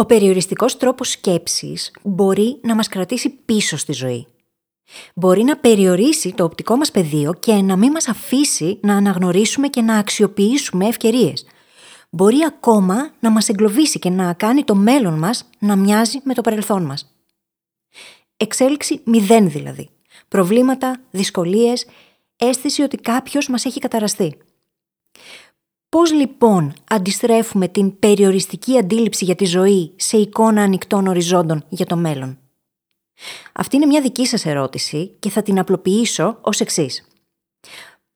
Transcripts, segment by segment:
Ο περιοριστικός τρόπος σκέψης μπορεί να μας κρατήσει πίσω στη ζωή. Μπορεί να περιορίσει το οπτικό μας πεδίο και να μην μας αφήσει να αναγνωρίσουμε και να αξιοποιήσουμε ευκαιρίες. Μπορεί ακόμα να μας εγκλωβίσει και να κάνει το μέλλον μας να μοιάζει με το παρελθόν μας. Εξέλιξη μηδέν δηλαδή. Προβλήματα, δυσκολίες, αίσθηση ότι κάποιος μας έχει καταραστεί. Πώς λοιπόν αντιστρέφουμε την περιοριστική αντίληψη για τη ζωή σε εικόνα ανοιχτών οριζόντων για το μέλλον; Αυτή είναι μια δική σας ερώτηση και θα την απλοποιήσω ως εξής.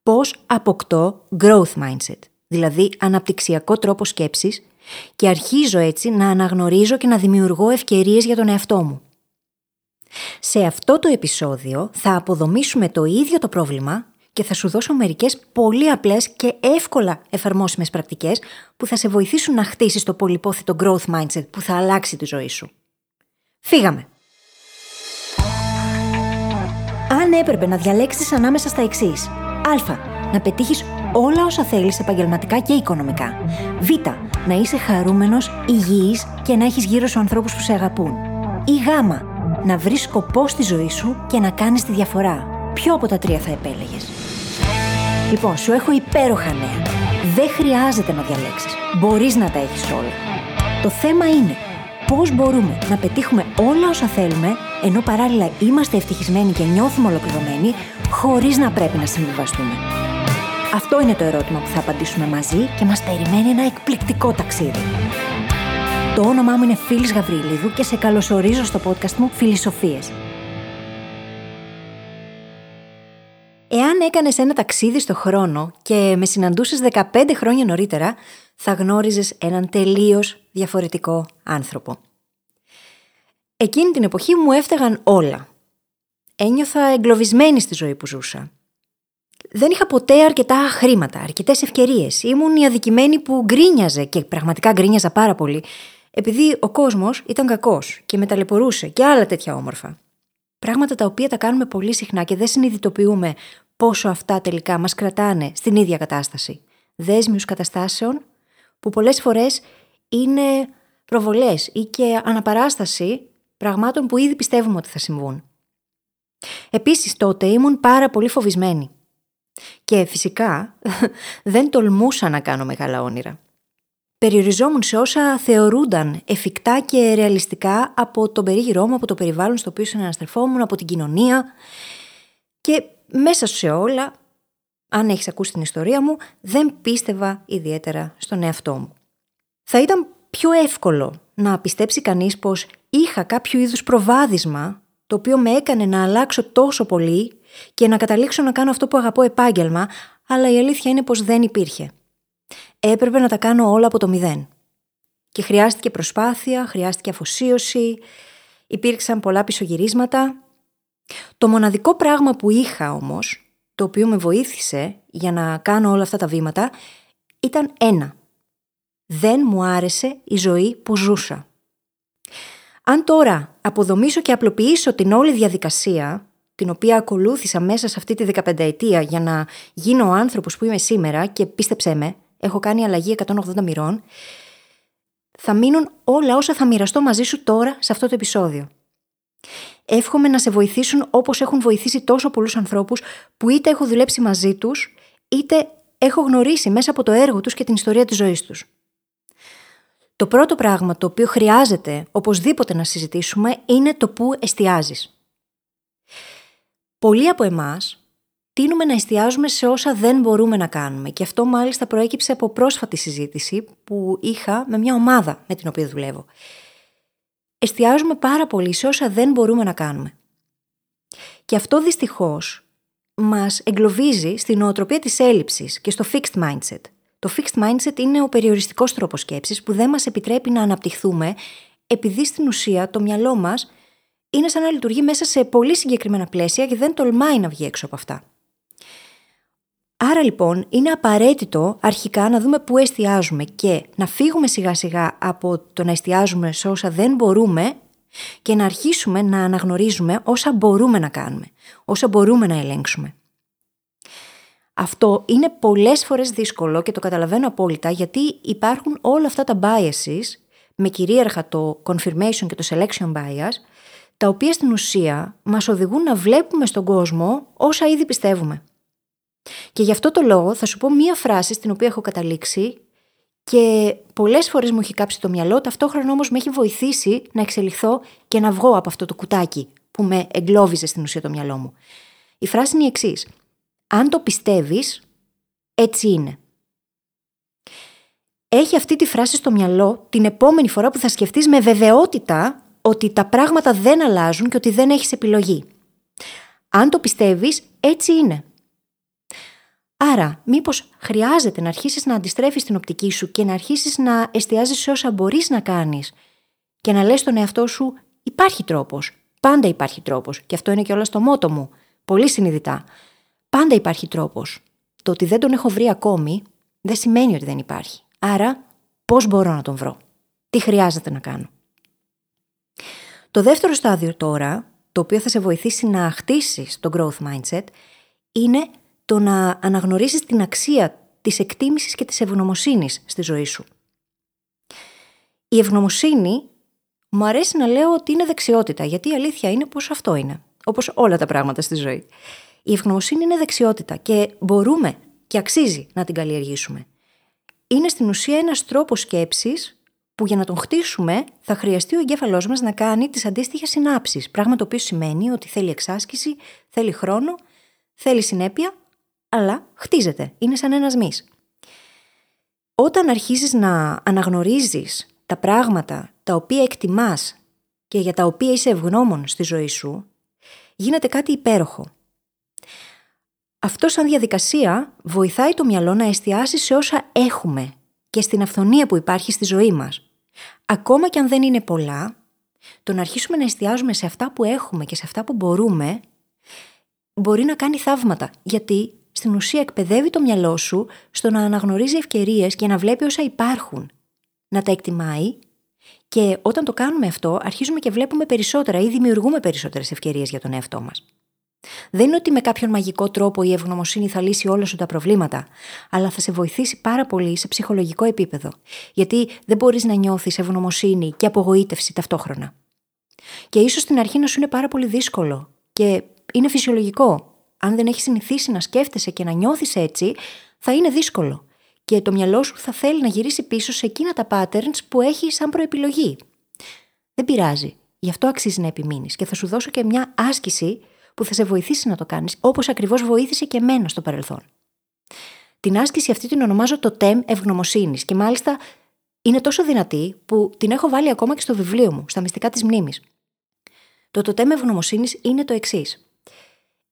Πώς αποκτώ growth mindset, δηλαδή αναπτυξιακό τρόπο σκέψης και αρχίζω έτσι να αναγνωρίζω και να δημιουργώ ευκαιρίες για τον εαυτό μου; Σε αυτό το επεισόδιο θα αποδομήσουμε το ίδιο το πρόβλημα και θα σου δώσω μερικές πολύ απλές και εύκολα εφαρμόσιμες πρακτικές που θα σε βοηθήσουν να χτίσεις το πολυπόθητο growth mindset που θα αλλάξει τη ζωή σου. Φύγαμε! Αν έπρεπε να διαλέξεις ανάμεσα στα εξής. Α. Να πετύχεις όλα όσα θέλεις επαγγελματικά και οικονομικά. Β. Να είσαι χαρούμενος, υγιής και να έχεις γύρω σου ανθρώπους που σε αγαπούν. Ή Γ. Να βρεις σκοπό στη ζωή σου και να κάνεις τη διαφορά. Ποιο από τα τρία θα επέλεγες; Λοιπόν, σου έχω υπέροχα νέα. Δεν χρειάζεται να διαλέξεις. Μπορείς να τα έχεις όλα. Το θέμα είναι πώς μπορούμε να πετύχουμε όλα όσα θέλουμε, ενώ παράλληλα είμαστε ευτυχισμένοι και νιώθουμε ολοκληρωμένοι, χωρίς να πρέπει να συμβιβαστούμε. Αυτό είναι το ερώτημα που θα απαντήσουμε μαζί και μας περιμένει ένα εκπληκτικό ταξίδι. Το όνομά μου είναι Φίλης Γαβρίλιδου και σε καλωσορίζω στο podcast μου Φιλισοφίες. Εάν έκανες ένα ταξίδι στο χρόνο και με συναντούσες 15 χρόνια νωρίτερα, θα γνώριζες έναν τελείως διαφορετικό άνθρωπο. Εκείνη την εποχή μου έφταγαν όλα. Ένιωθα εγκλωβισμένη στη ζωή που ζούσα. Δεν είχα ποτέ αρκετά χρήματα, αρκετές ευκαιρίες. Ήμουν η αδικημένη που γκρίνιαζε και πραγματικά γκρίνιαζα πάρα πολύ, επειδή ο κόσμος ήταν κακός και με ταλαιπωρούσε και άλλα τέτοια όμορφα. Πράγματα τα οποία τα κάνουμε πολύ συχνά και δεν συνειδητοποιούμε πόσο αυτά τελικά μας κρατάνε στην ίδια κατάσταση. Δέσμιους καταστάσεων που πολλές φορές είναι προβολές ή και αναπαράσταση πραγμάτων που ήδη πιστεύουμε ότι θα συμβούν. Επίσης τότε ήμουν πάρα πολύ φοβισμένη. Και φυσικά δεν τολμούσα να κάνω μεγάλα όνειρα. Περιοριζόμουν σε όσα θεωρούνταν εφικτά και ρεαλιστικά από τον περίγυρό μου, από το περιβάλλον στο οποίο συναναστρεφόμουν, από την κοινωνία. Και μέσα σε όλα, αν έχεις ακούσει την ιστορία μου, δεν πίστευα ιδιαίτερα στον εαυτό μου. Θα ήταν πιο εύκολο να πιστέψει κανείς πως είχα κάποιο είδους προβάδισμα το οποίο με έκανε να αλλάξω τόσο πολύ και να καταλήξω να κάνω αυτό που αγαπώ επάγγελμα, αλλά η αλήθεια είναι πως δεν υπήρχε. Έπρεπε να τα κάνω όλα από το μηδέν. Και χρειάστηκε προσπάθεια, χρειάστηκε αφοσίωση, υπήρξαν πολλά πισωγυρίσματα το μοναδικό πράγμα που είχα όμως, το οποίο με βοήθησε για να κάνω όλα αυτά τα βήματα, ήταν ένα. Δεν μου άρεσε η ζωή που ζούσα. Αν τώρα αποδομήσω και απλοποιήσω την όλη διαδικασία, την οποία ακολούθησα μέσα σε αυτή τη 15 ετία για να γίνω ο άνθρωπος που είμαι σήμερα και πίστεψέ με, έχω κάνει αλλαγή 180 μοιρών, θα μείνουν όλα όσα θα μοιραστώ μαζί σου τώρα σε αυτό το επεισόδιο. Εύχομαι να σε βοηθήσουν όπως έχουν βοηθήσει τόσο πολλούς ανθρώπους που είτε έχω δουλέψει μαζί τους, είτε έχω γνωρίσει μέσα από το έργο τους και την ιστορία της ζωής τους. Το πρώτο πράγμα το οποίο χρειάζεται οπωσδήποτε να συζητήσουμε είναι το πού εστιάζεις. Πολλοί από εμάς τίνουμε να εστιάζουμε σε όσα δεν μπορούμε να κάνουμε και αυτό μάλιστα προέκυψε από πρόσφατη συζήτηση που είχα με μια ομάδα με την οποία δουλεύω εστιάζουμε πάρα πολύ σε όσα δεν μπορούμε να κάνουμε. Και αυτό δυστυχώς μας εγκλωβίζει στην νοοτροπία της έλλειψης και στο fixed mindset. Το fixed mindset είναι ο περιοριστικός τρόπος σκέψης που δεν μας επιτρέπει να αναπτυχθούμε επειδή στην ουσία το μυαλό μας είναι σαν να λειτουργεί μέσα σε πολύ συγκεκριμένα πλαίσια και δεν τολμάει να βγει έξω από αυτά. Άρα λοιπόν είναι απαραίτητο αρχικά να δούμε πού εστιάζουμε και να φύγουμε σιγά σιγά από το να εστιάζουμε σε όσα δεν μπορούμε και να αρχίσουμε να αναγνωρίζουμε όσα μπορούμε να κάνουμε, όσα μπορούμε να ελέγξουμε. Αυτό είναι πολλές φορές δύσκολο και το καταλαβαίνω απόλυτα γιατί υπάρχουν όλα αυτά τα biases με κυρίαρχα το confirmation και το selection bias, τα οποία στην ουσία μας οδηγούν να βλέπουμε στον κόσμο όσα ήδη πιστεύουμε. Και γι' αυτό το λόγο θα σου πω μία φράση στην οποία έχω καταλήξει και πολλές φορές μου έχει κάψει το μυαλό, ταυτόχρονα όμως με έχει βοηθήσει να εξελιχθώ και να βγω από αυτό το κουτάκι που με εγκλώβιζε στην ουσία το μυαλό μου. Η φράση είναι η εξής. Αν το πιστεύεις, έτσι είναι. Έχει αυτή τη φράση στο μυαλό την επόμενη φορά που θα σκεφτείς με βεβαιότητα ότι τα πράγματα δεν αλλάζουν και ότι δεν έχεις επιλογή. Αν το πιστεύεις, έτσι είναι. Άρα, μήπως χρειάζεται να αρχίσεις να αντιστρέφεις την οπτική σου και να αρχίσεις να εστιάζεις σε όσα μπορείς να κάνεις και να λες στον εαυτό σου υπάρχει τρόπος, πάντα υπάρχει τρόπος και αυτό είναι και όλα στο μότο μου, πολύ συνειδητά. Πάντα υπάρχει τρόπος. Το ότι δεν τον έχω βρει ακόμη δεν σημαίνει ότι δεν υπάρχει. Άρα, πώς μπορώ να τον βρω; Τι χρειάζεται να κάνω; Το δεύτερο στάδιο τώρα, το οποίο θα σε βοηθήσει να χτίσεις το growth mindset, είναι το να αναγνωρίσεις την αξία της εκτίμησης και της ευγνωμοσύνης στη ζωή σου. Η ευγνωμοσύνη μου αρέσει να λέω ότι είναι δεξιότητα, γιατί η αλήθεια είναι πως αυτό είναι, όπως όλα τα πράγματα στη ζωή. Η ευγνωμοσύνη είναι δεξιότητα και μπορούμε και αξίζει να την καλλιεργήσουμε. Είναι στην ουσία ένας τρόπος σκέψης που για να τον χτίσουμε θα χρειαστεί ο εγκέφαλός μας να κάνει τις αντίστοιχες συνάψεις. Πράγμα το οποίο σημαίνει ότι θέλει εξάσκηση, θέλει χρόνο, θέλει συνέπεια αλλά χτίζεται. Είναι σαν ένας μυς. Όταν αρχίζεις να αναγνωρίζεις τα πράγματα τα οποία εκτιμάς και για τα οποία είσαι ευγνώμων στη ζωή σου, γίνεται κάτι υπέροχο. Αυτό σαν διαδικασία βοηθάει το μυαλό να εστιάσει σε όσα έχουμε και στην αυθονία που υπάρχει στη ζωή μας. Ακόμα και αν δεν είναι πολλά, το να αρχίσουμε να εστιάζουμε σε αυτά που έχουμε και σε αυτά που μπορούμε, μπορεί να κάνει θαύματα, γιατί στην ουσία εκπαιδεύει το μυαλό σου στο να αναγνωρίζει ευκαιρίες και να βλέπει όσα υπάρχουν. Να τα εκτιμάει και όταν το κάνουμε αυτό, αρχίζουμε και βλέπουμε περισσότερα ή δημιουργούμε περισσότερες ευκαιρίες για τον εαυτό μας. Δεν είναι ότι με κάποιον μαγικό τρόπο η ευγνωμοσύνη θα λύσει όλα σου τα προβλήματα, αλλά θα σε βοηθήσει πάρα πολύ σε ψυχολογικό επίπεδο. Γιατί δεν μπορείς να νιώθεις ευγνωμοσύνη και απογοήτευση ταυτόχρονα. Και ίσως στην αρχή να σου είναι πάρα πολύ δύσκολο. Και είναι φυσιολογικό αν δεν έχεις συνηθίσει να σκέφτεσαι και να νιώθεις έτσι, θα είναι δύσκολο. Και το μυαλό σου θα θέλει να γυρίσει πίσω σε εκείνα τα patterns που έχει σαν προεπιλογή. Δεν πειράζει. Γι' αυτό αξίζει να επιμείνεις και θα σου δώσω και μια άσκηση που θα σε βοηθήσει να το κάνεις, όπως ακριβώς βοήθησε και εμένα στο παρελθόν. Την άσκηση αυτή την ονομάζω το TEM ευγνωμοσύνης και μάλιστα είναι τόσο δυνατή που την έχω βάλει ακόμα και στο βιβλίο μου, στα μυστικά της μνήμης. Το TEM ευγνωμοσύνης είναι το εξής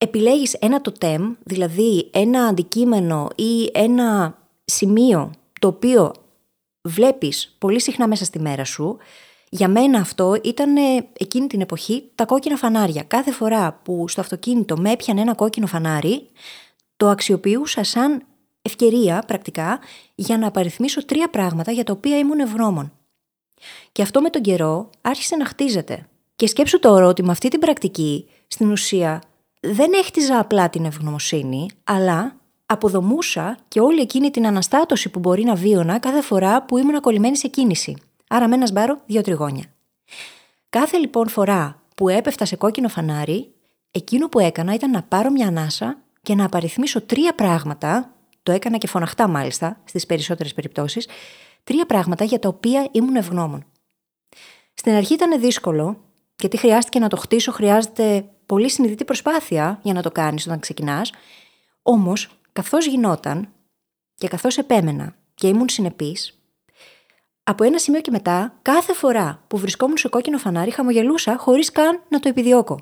επιλέγεις ένα τοτέμ, δηλαδή ένα αντικείμενο ή ένα σημείο το οποίο βλέπεις πολύ συχνά μέσα στη μέρα σου, για μένα αυτό ήταν ε, εκείνη την εποχή τα κόκκινα φανάρια. Κάθε φορά που στο αυτοκίνητο με έπιανε ένα κόκκινο φανάρι, το αξιοποιούσα σαν ευκαιρία πρακτικά για να απαριθμίσω τρία πράγματα για τα οποία ήμουν ευγνώμων. Και αυτό με τον καιρό άρχισε να χτίζεται. Και σκέψου τώρα ότι με αυτή την πρακτική, στην ουσία, δεν έχτιζα απλά την ευγνωμοσύνη, αλλά αποδομούσα και όλη εκείνη την αναστάτωση που μπορεί να βίωνα κάθε φορά που ήμουν κολλημένη σε κίνηση. Άρα με ένα σμπάρο δύο τριγώνια. Κάθε λοιπόν φορά που έπεφτα σε κόκκινο φανάρι, εκείνο που έκανα ήταν να πάρω μια ανάσα και να απαριθμίσω τρία πράγματα, το έκανα και φωναχτά μάλιστα στις περισσότερες περιπτώσεις, τρία πράγματα για τα οποία ήμουν ευγνώμων. Στην αρχή ήταν δύσκολο, γιατί χρειάστηκε να το χτίσω, χρειάζεται πολύ συνειδητή προσπάθεια για να το κάνεις όταν ξεκινάς. Όμως, καθώς γινόταν και καθώς επέμενα και ήμουν συνεπής, από ένα σημείο και μετά, κάθε φορά που βρισκόμουν σε κόκκινο φανάρι, χαμογελούσα χωρίς καν να το επιδιώκω.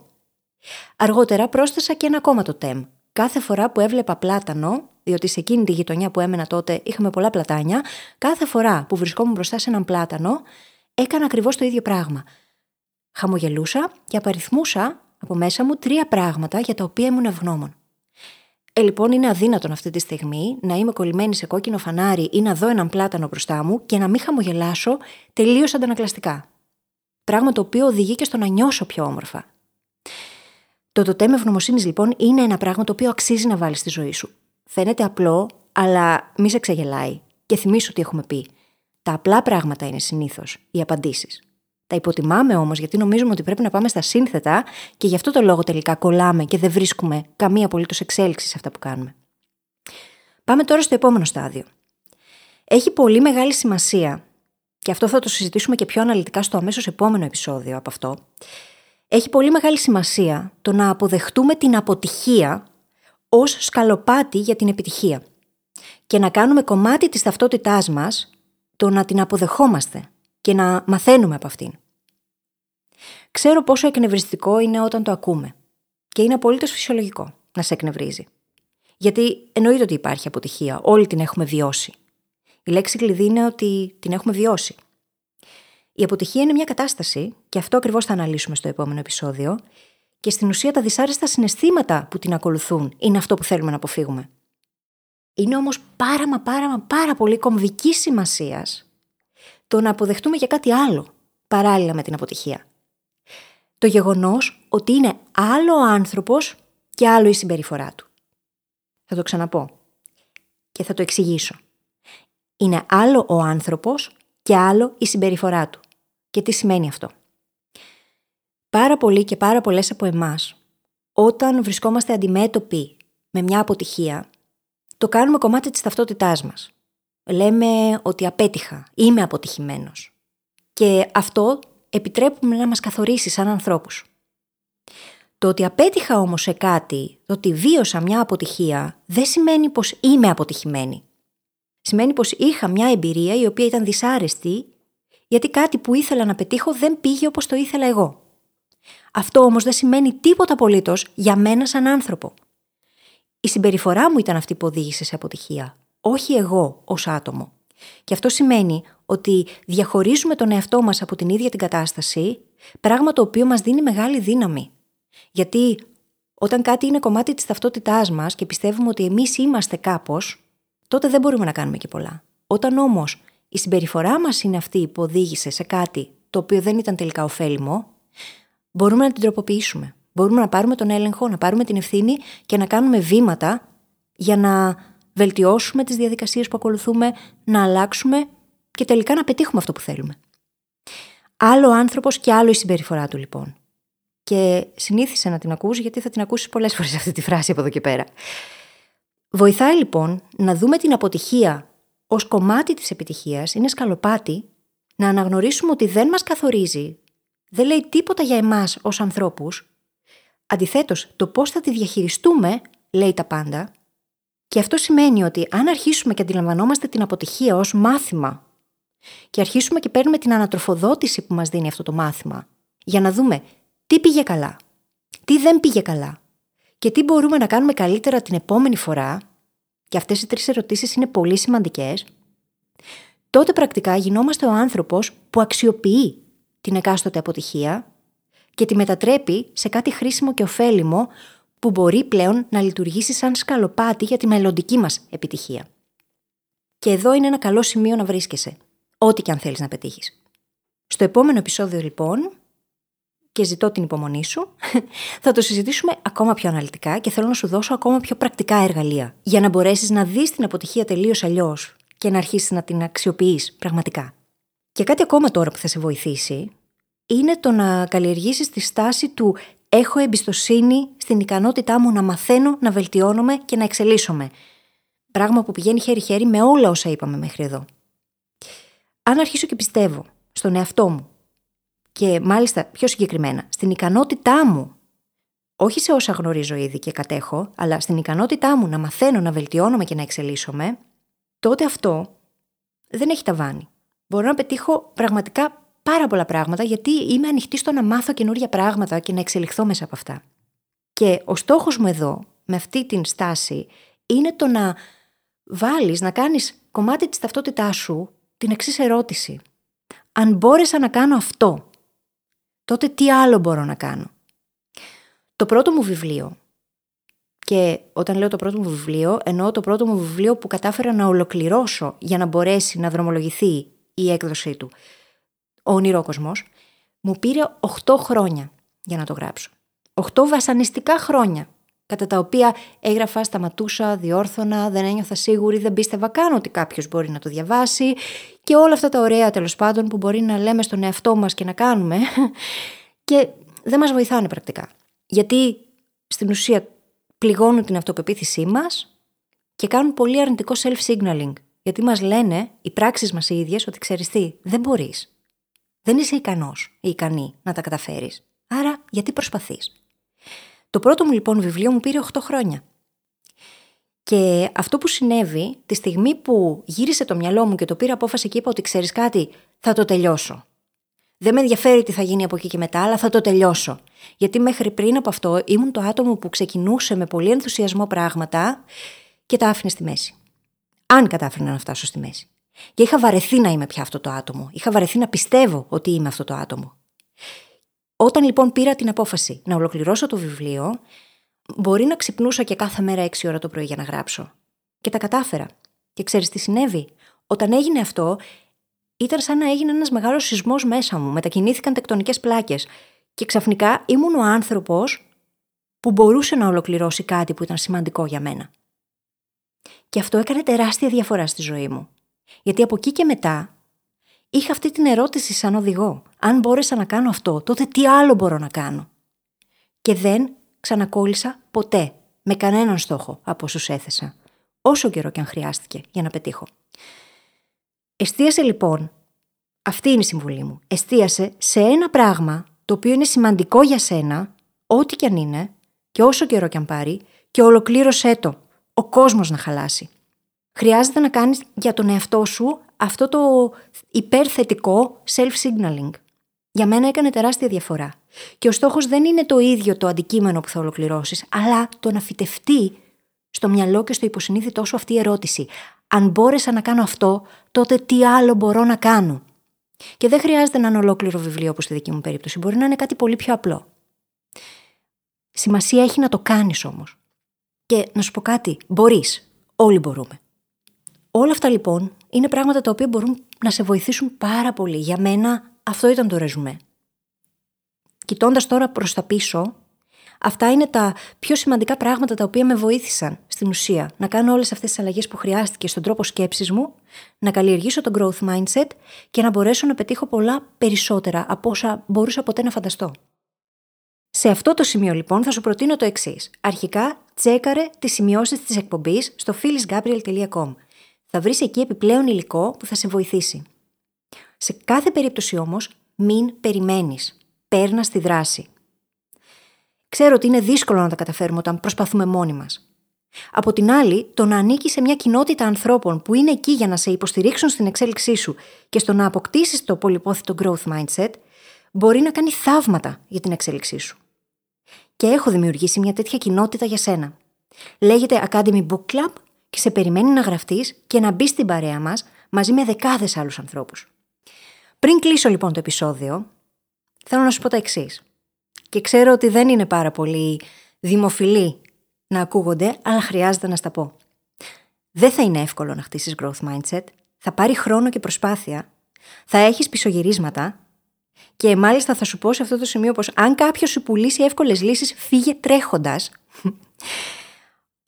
Αργότερα πρόσθεσα και ένα ακόμα το τέμ. Κάθε φορά που έβλεπα πλάτανο, διότι σε εκείνη τη γειτονιά που έμενα τότε είχαμε πολλά πλατάνια, κάθε φορά που βρισκόμουν μπροστά σε έναν πλάτανο, έκανα ακριβώς το ίδιο πράγμα. Χαμογελούσα και απαριθμούσα από μέσα μου τρία πράγματα για τα οποία ήμουν ευγνώμων. Ε, λοιπόν, είναι αδύνατον αυτή τη στιγμή να είμαι κολλημένη σε κόκκινο φανάρι ή να δω έναν πλάτανο μπροστά μου και να μην χαμογελάσω τελείως αντανακλαστικά. Πράγμα το οποίο οδηγεί και στο να νιώσω πιο όμορφα. Το τοτέμ ευγνωμοσύνης, λοιπόν, είναι ένα πράγμα το οποίο αξίζει να βάλεις στη ζωή σου. Φαίνεται απλό, αλλά μη σε ξεγελάει. Και θυμίσου τι έχουμε πει. Τα Τα απλά πράγματα είναι συνήθως οι απαντήσεις. Τα υποτιμάμε όμως γιατί νομίζουμε ότι πρέπει να πάμε στα σύνθετα και γι' αυτό το λόγο τελικά κολλάμε και δεν βρίσκουμε καμία απολύτως εξέλιξη σε αυτά που κάνουμε. Πάμε τώρα στο επόμενο στάδιο. Έχει πολύ μεγάλη σημασία, και αυτό θα το συζητήσουμε και πιο αναλυτικά στο αμέσως επόμενο επεισόδιο από αυτό. Έχει πολύ μεγάλη σημασία το να αποδεχτούμε την αποτυχία ως σκαλοπάτι για την επιτυχία και να κάνουμε κομμάτι της ταυτότητάς μας το να την αποδεχόμαστε και να μαθαίνουμε από αυτήν. Ξέρω πόσο εκνευριστικό είναι όταν το ακούμε και είναι απολύτως φυσιολογικό να σε εκνευρίζει. Γιατί εννοείται ότι υπάρχει αποτυχία, όλοι την έχουμε βιώσει. Η λέξη κλειδί είναι ότι την έχουμε βιώσει. Η αποτυχία είναι μια κατάσταση, και αυτό ακριβώς θα αναλύσουμε στο επόμενο επεισόδιο, και στην ουσία τα δυσάρεστα συναισθήματα που την ακολουθούν είναι αυτό που θέλουμε να αποφύγουμε. Είναι όμως πάρα μα πάρα μα πάρα πολύ κομβικής σημασίας το να αποδεχτούμε για κάτι άλλο παράλληλα με την αποτυχία. Το γεγονός ότι είναι άλλο ο άνθρωπος και άλλο η συμπεριφορά του. Θα το ξαναπώ και θα το εξηγήσω. Είναι άλλο ο άνθρωπος και άλλο η συμπεριφορά του. Και τι σημαίνει αυτό; Πάρα πολλοί και πάρα πολλές από εμάς, όταν βρισκόμαστε αντιμέτωποι με μια αποτυχία, το κάνουμε κομμάτι της ταυτότητάς μας. Λέμε ότι απέτυχα, είμαι αποτυχημένος. Και αυτό επιτρέπουμε να μας καθορίσεις σαν ανθρώπους. Το ότι απέτυχα όμως σε κάτι, το ότι βίωσα μια αποτυχία, δεν σημαίνει πως είμαι αποτυχημένη. Σημαίνει πως είχα μια εμπειρία η οποία ήταν δυσάρεστη, γιατί κάτι που ήθελα να πετύχω δεν πήγε όπως το ήθελα εγώ. Αυτό όμως δεν σημαίνει τίποτα απολύτως για μένα σαν άνθρωπο. Η συμπεριφορά μου ήταν αυτή που οδήγησε σε αποτυχία, όχι εγώ ως άτομο. Και αυτό σημαίνει ότι διαχωρίζουμε τον εαυτό μας από την ίδια την κατάσταση, πράγμα το οποίο μας δίνει μεγάλη δύναμη. Γιατί όταν κάτι είναι κομμάτι της ταυτότητάς μας και πιστεύουμε ότι εμείς είμαστε κάπως, τότε δεν μπορούμε να κάνουμε και πολλά. Όταν όμως η συμπεριφορά μας είναι αυτή που οδήγησε σε κάτι το οποίο δεν ήταν τελικά ωφέλιμο, μπορούμε να την τροποποιήσουμε. Μπορούμε να πάρουμε τον έλεγχο, να πάρουμε την ευθύνη και να κάνουμε βήματα για να βελτιώσουμε τις διαδικασίες που ακολουθούμε, να αλλάξουμε και τελικά να πετύχουμε αυτό που θέλουμε. Άλλο άνθρωπος και άλλο η συμπεριφορά του λοιπόν. Και συνήθισε να την ακούσει γιατί θα την ακούσεις πολλές φορές αυτή τη φράση από εδώ και πέρα. Βοηθάει λοιπόν να δούμε την αποτυχία ως κομμάτι της επιτυχίας, είναι σκαλοπάτι, να αναγνωρίσουμε ότι δεν μας καθορίζει, δεν λέει τίποτα για εμάς ως ανθρώπους, αντιθέτως το πώς θα τη διαχειριστούμε λέει τα πάντα και αυτό σημαίνει ότι αν αρχίσουμε και αντιλαμβανόμαστε την αποτυχία ως μάθημα και αρχίσουμε και παίρνουμε την ανατροφοδότηση που μας δίνει αυτό το μάθημα για να δούμε τι πήγε καλά, τι δεν πήγε καλά και τι μπορούμε να κάνουμε καλύτερα την επόμενη φορά, και αυτές οι τρεις ερωτήσεις είναι πολύ σημαντικές, τότε πρακτικά γινόμαστε ο άνθρωπος που αξιοποιεί την εκάστοτε αποτυχία και τη μετατρέπει σε κάτι χρήσιμο και ωφέλιμο που μπορεί πλέον να λειτουργήσει σαν σκαλοπάτι για τη μελλοντική μας επιτυχία. Και εδώ είναι ένα καλό σημείο να βρίσκεσαι, ό,τι και αν θέλεις να πετύχεις. Στο επόμενο επεισόδιο λοιπόν και ζητώ την υπομονή σου, θα το συζητήσουμε ακόμα πιο αναλυτικά και θέλω να σου δώσω ακόμα πιο πρακτικά εργαλεία για να μπορέσεις να δεις την αποτυχία τελείως αλλιώς και να αρχίσεις να την αξιοποιείς πραγματικά. Και κάτι ακόμα τώρα που θα σε βοηθήσει είναι το να καλλιεργήσεις τη στάση του έχω εμπιστοσύνη στην ικανότητά μου να μαθαίνω, να βελτιώνομαι και να εξελίσσομαι. Πράγμα που πηγαίνει χέρι-χέρι με όλα όσα είπαμε μέχρι εδώ. Αν αρχίσω και πιστεύω στον εαυτό μου και μάλιστα πιο συγκεκριμένα στην ικανότητά μου, όχι σε όσα γνωρίζω ήδη και κατέχω, αλλά στην ικανότητά μου να μαθαίνω, να βελτιώνομαι και να εξελίσσομαι, τότε αυτό δεν έχει ταβάνι. Μπορώ να πετύχω πραγματικά πάρα πολλά πράγματα γιατί είμαι ανοιχτή στο να μάθω καινούργια πράγματα και να εξελιχθώ μέσα από αυτά. Και ο στόχος μου εδώ, με αυτή την στάση, είναι το να βάλεις, να κάνεις κομμάτι της ταυτότητάς σου την εξής ερώτηση. Αν μπόρεσα να κάνω αυτό, τότε τι άλλο μπορώ να κάνω; Το πρώτο μου βιβλίο, και όταν λέω το πρώτο μου βιβλίο, εννοώ το πρώτο μου βιβλίο που κατάφερα να ολοκληρώσω για να μπορέσει να δρομολογηθεί η έκδοσή του. Ο ονειρόκοσμος μου πήρε 8 χρόνια για να το γράψω. 8 βασανιστικά χρόνια κατά τα οποία έγραφα, σταματούσα, διόρθωνα, δεν ένιωθα σίγουρη, δεν πίστευα καν ότι κάποιος μπορεί να το διαβάσει και όλα αυτά τα ωραία τέλος πάντων που μπορεί να λέμε στον εαυτό μας και να κάνουμε και δεν μας βοηθάνε πρακτικά. Γιατί στην ουσία πληγώνουν την αυτοπεποίθησή μας και κάνουν πολύ αρνητικό self-signaling. Γιατί μας λένε οι πράξεις μας οι ίδιες ότι ξέρεις τι, δεν μπορείς. Δεν είσαι ικανός ή ικανή να τα καταφέρεις. Άρα, γιατί προσπαθείς; Το πρώτο μου λοιπόν βιβλίο μου πήρε 8 χρόνια. Και αυτό που συνέβη, τη στιγμή που γύρισε το μυαλό μου και το πήρα απόφαση και είπα ότι ξέρεις κάτι, θα το τελειώσω. Δεν με ενδιαφέρει τι θα γίνει από εκεί και μετά, αλλά θα το τελειώσω. Γιατί μέχρι πριν από αυτό ήμουν το άτομο που ξεκινούσε με πολύ ενθουσιασμό πράγματα και τα άφηνε στη μέση. Αν κατάφερνα να φτάσω στη μέση. Και είχα βαρεθεί να είμαι πια αυτό το άτομο. Είχα βαρεθεί να πιστεύω ότι είμαι αυτό το άτομο. Όταν λοιπόν πήρα την απόφαση να ολοκληρώσω το βιβλίο, μπορεί να ξυπνούσα και κάθε μέρα 6 ώρα το πρωί για να γράψω. Και τα κατάφερα. Και ξέρεις τι συνέβη; Όταν έγινε αυτό, ήταν σαν να έγινε ένας μεγάλος σεισμός μέσα μου. Μετακινήθηκαν τεκτονικές πλάκες. Και ξαφνικά ήμουν ο άνθρωπος που μπορούσε να ολοκληρώσει κάτι που ήταν σημαντικό για μένα. Και αυτό έκανε τεράστια διαφορά στη ζωή μου. Γιατί από εκεί και μετά είχα αυτή την ερώτηση σαν οδηγό. Αν μπόρεσα να κάνω αυτό, τότε τι άλλο μπορώ να κάνω; Και δεν ξανακόλλησα ποτέ με κανέναν στόχο από όσους έθεσα. Όσο καιρό και αν χρειάστηκε για να πετύχω. Εστίασε λοιπόν, αυτή είναι η συμβουλή μου, εστίασε σε ένα πράγμα το οποίο είναι σημαντικό για σένα, ό,τι και αν είναι, και όσο καιρό και αν πάρει, και ολοκλήρωσέ το. Ο κόσμος να χαλάσει. Χρειάζεται να κάνεις για τον εαυτό σου αυτό το υπερθετικό self-signaling. Για μένα έκανε τεράστια διαφορά. Και ο στόχος δεν είναι το ίδιο το αντικείμενο που θα ολοκληρώσεις, αλλά το να φυτευτεί στο μυαλό και στο υποσυνείδητό σου αυτή η ερώτηση. Αν μπόρεσα να κάνω αυτό, τότε τι άλλο μπορώ να κάνω; Και δεν χρειάζεται να είναι ολόκληρο βιβλίο όπως στη δική μου περίπτωση. Μπορεί να είναι κάτι πολύ πιο απλό. Σημασία έχει να το κάνεις όμως. Και να σου πω κάτι, μπορείς. Όλοι μπορούμε. Όλα αυτά λοιπόν είναι πράγματα τα οποία μπορούν να σε βοηθήσουν πάρα πολύ. Για μένα αυτό ήταν το ρεζουμέ. Κοιτώντας τώρα προς τα πίσω, αυτά είναι τα πιο σημαντικά πράγματα τα οποία με βοήθησαν στην ουσία να κάνω όλες αυτές τις αλλαγές που χρειάστηκε στον τρόπο σκέψης μου, να καλλιεργήσω το growth mindset και να μπορέσω να πετύχω πολλά περισσότερα από όσα μπορούσα ποτέ να φανταστώ. Σε αυτό το σημείο λοιπόν θα σου προτείνω το εξής. Αρχικά, τσέκαρε τις σημειώσεις της εκπομπής στο phyllisgabriel.com θα βρεις εκεί επιπλέον υλικό που θα σε βοηθήσει. Σε κάθε περίπτωση όμως, μην περιμένεις. Παίρνα στη δράση. Ξέρω ότι είναι δύσκολο να τα καταφέρουμε όταν προσπαθούμε μόνοι μας. Από την άλλη, το να ανήκει σε μια κοινότητα ανθρώπων που είναι εκεί για να σε υποστηρίξουν στην εξέλιξή σου και στο να αποκτήσεις το πολυπόθητο growth mindset, μπορεί να κάνει θαύματα για την εξέλιξή σου. Και έχω δημιουργήσει μια τέτοια κοινότητα για σένα. Λέγεται Academy Book Club και σε περιμένει να γραφτείς και να μπει στην παρέα μας μαζί με δεκάδες άλλους ανθρώπους. Πριν κλείσω λοιπόν το επεισόδιο, θέλω να σου πω τα εξής. Και ξέρω ότι δεν είναι πάρα πολύ δημοφιλή να ακούγονται, αλλά χρειάζεται να στα πω. Δεν θα είναι εύκολο να χτίσεις growth mindset. Θα πάρει χρόνο και προσπάθεια. Θα έχεις πισωγυρίσματα. Και μάλιστα θα σου πω σε αυτό το σημείο πως αν κάποιος σου πουλήσει εύκολες λύσεις, φύγε τρέχοντας.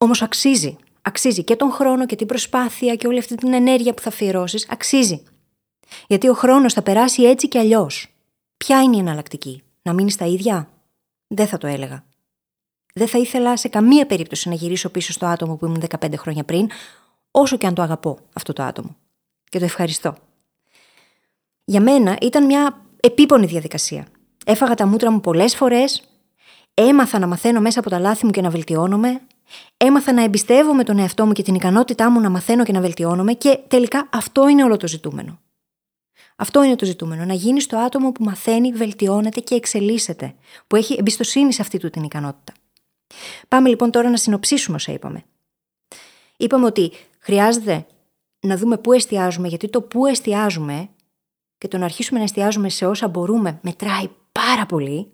Όμως αξίζει Αξίζει και τον χρόνο και την προσπάθεια και όλη αυτή την ενέργεια που θα αφιερώσεις. Αξίζει. Γιατί ο χρόνος θα περάσει έτσι και αλλιώς. Ποια είναι η εναλλακτική, να μείνεις στα ίδια; Δεν θα το έλεγα. Δεν θα ήθελα σε καμία περίπτωση να γυρίσω πίσω στο άτομο που ήμουν 15 χρόνια πριν, όσο και αν το αγαπώ αυτό το άτομο. Και το ευχαριστώ. Για μένα ήταν μια επίπονη διαδικασία. Έφαγα τα μούτρα μου πολλές φορές, έμαθα να μαθαίνω μέσα από τα λάθη μου και να βελτιώνομαι, Έμαθα να εμπιστεύομαι τον εαυτό μου και την ικανότητά μου να μαθαίνω και να βελτιώνομαι και τελικά αυτό είναι όλο το ζητούμενο. Αυτό είναι το ζητούμενο. Να γίνεις το άτομο που μαθαίνει, βελτιώνεται και εξελίσσεται, που έχει εμπιστοσύνη σε αυτή του την ικανότητα. Πάμε λοιπόν τώρα να συνοψίσουμε όσα είπαμε. Είπαμε ότι χρειάζεται να δούμε πού εστιάζουμε, γιατί το πού εστιάζουμε και το να αρχίσουμε να εστιάζουμε σε όσα μπορούμε μετράει πάρα πολύ.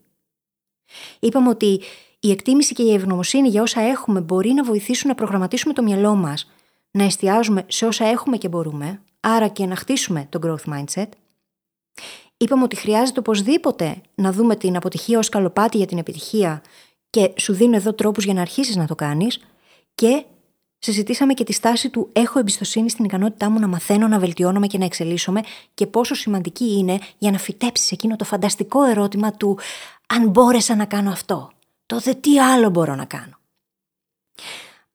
Είπαμε ότι η εκτίμηση και η ευγνωμοσύνη για όσα έχουμε μπορεί να βοηθήσουν να προγραμματίσουμε το μυαλό μας, να εστιάζουμε σε όσα έχουμε και μπορούμε, άρα και να χτίσουμε το growth mindset. Είπαμε ότι χρειάζεται οπωσδήποτε να δούμε την αποτυχία ως καλοπάτι για την επιτυχία Και σου δίνω εδώ τρόπους για να αρχίσεις να το κάνεις και συζητήσαμε και τη στάση του έχω εμπιστοσύνη στην ικανότητά μου να μαθαίνω, να βελτιώνομαι και να εξελίσσομαι και πόσο σημαντική είναι για να φυτέψεις εκείνο το φανταστικό ερώτημα του αν μπόρεσα να κάνω αυτό, τότε τι άλλο μπορώ να κάνω;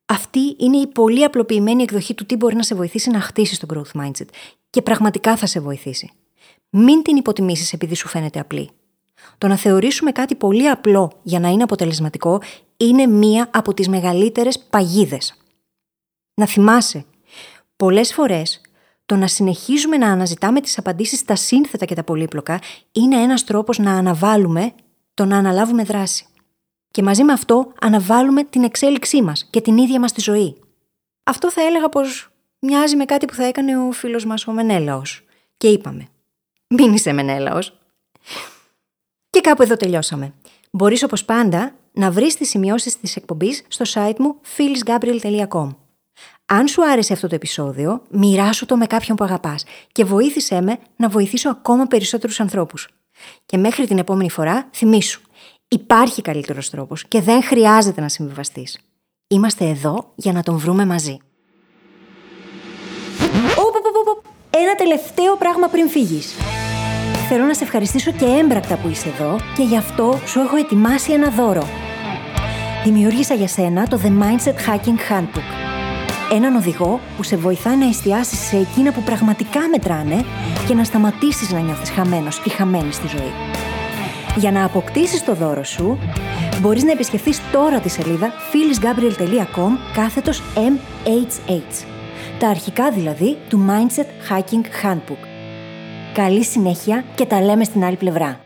Αυτή είναι η πολύ απλοποιημένη εκδοχή του τι μπορεί να σε βοηθήσει να χτίσεις το growth mindset. Και πραγματικά θα σε βοηθήσει. Μην την υποτιμήσεις επειδή σου φαίνεται απλή. Το να θεωρήσουμε κάτι πολύ απλό για να είναι αποτελεσματικό είναι μία από τις μεγαλύτερες παγίδες. Να θυμάσαι, πολλές φορές το να συνεχίζουμε να αναζητάμε τις απαντήσεις στα σύνθετα και τα πολύπλοκα είναι ένας τρόπος να αναβάλουμε το να αναλάβουμε δράση. Και μαζί με αυτό αναβάλουμε την εξέλιξή μας και την ίδια μας τη ζωή. Αυτό θα έλεγα πως μοιάζει με κάτι που θα έκανε ο φίλος μας ο Μενέλαος. Και είπαμε, μην είσαι Μενέλαος. Και κάπου εδώ τελειώσαμε. Μπορείς όπως πάντα να βρεις τις σημειώσεις της εκπομπής στο site μου phyllisgabriel.com. Αν σου άρεσε αυτό το επεισόδιο, μοιράσου το με κάποιον που αγαπάς και βοήθησέ με να βοηθήσω ακόμα περισσότερους ανθρώπους. Και μέχρι την επόμενη φορά, θυμήσου, Υπάρχει καλύτερος τρόπος και δεν χρειάζεται να συμβιβαστείς. Είμαστε εδώ για να τον βρούμε μαζί. Ένα τελευταίο πράγμα πριν φύγεις. Θέλω να σε ευχαριστήσω και έμπρακτα που είσαι εδώ και γι' αυτό σου έχω ετοιμάσει ένα δώρο. Δημιούργησα για σένα το The Mindset Hacking Handbook. Έναν οδηγό που σε βοηθάει να εστιάσεις σε εκείνα που πραγματικά μετράνε και να σταματήσεις να νιώθεις χαμένος ή χαμένη στη ζωή. Για να αποκτήσεις το δώρο σου, μπορείς να επισκεφθείς τώρα τη σελίδα phyllisgabriel.com κάθετος MHH. Τα αρχικά δηλαδή του Mindset Hacking Handbook. Καλή συνέχεια και τα λέμε στην άλλη πλευρά.